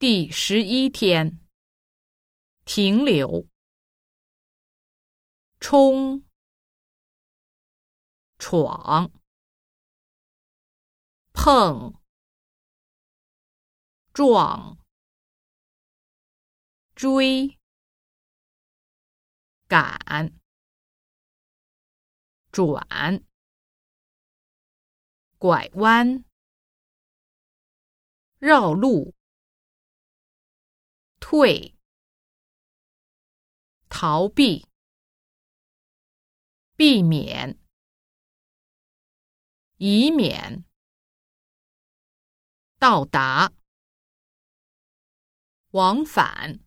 第十一天，停留，冲，闯，碰，撞，追，赶，转，拐弯，绕路。退，逃避，避免，以免，到达，往返，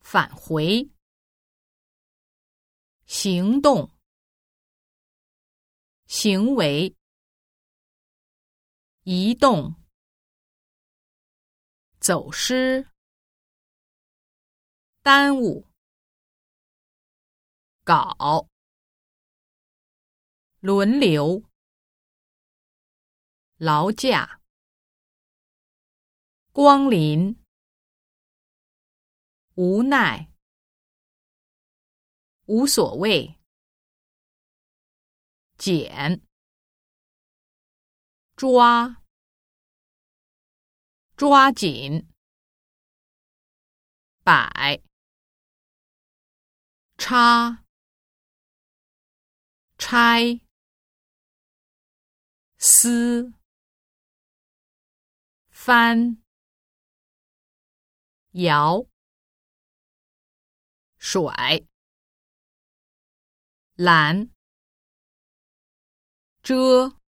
返回，行动，行为，移动。走失，耽误，搞，轮流，劳驾，光临，无奈，无所谓，捡，抓。抓紧，摆，插，拆，撕，翻，摇，甩，拦，遮。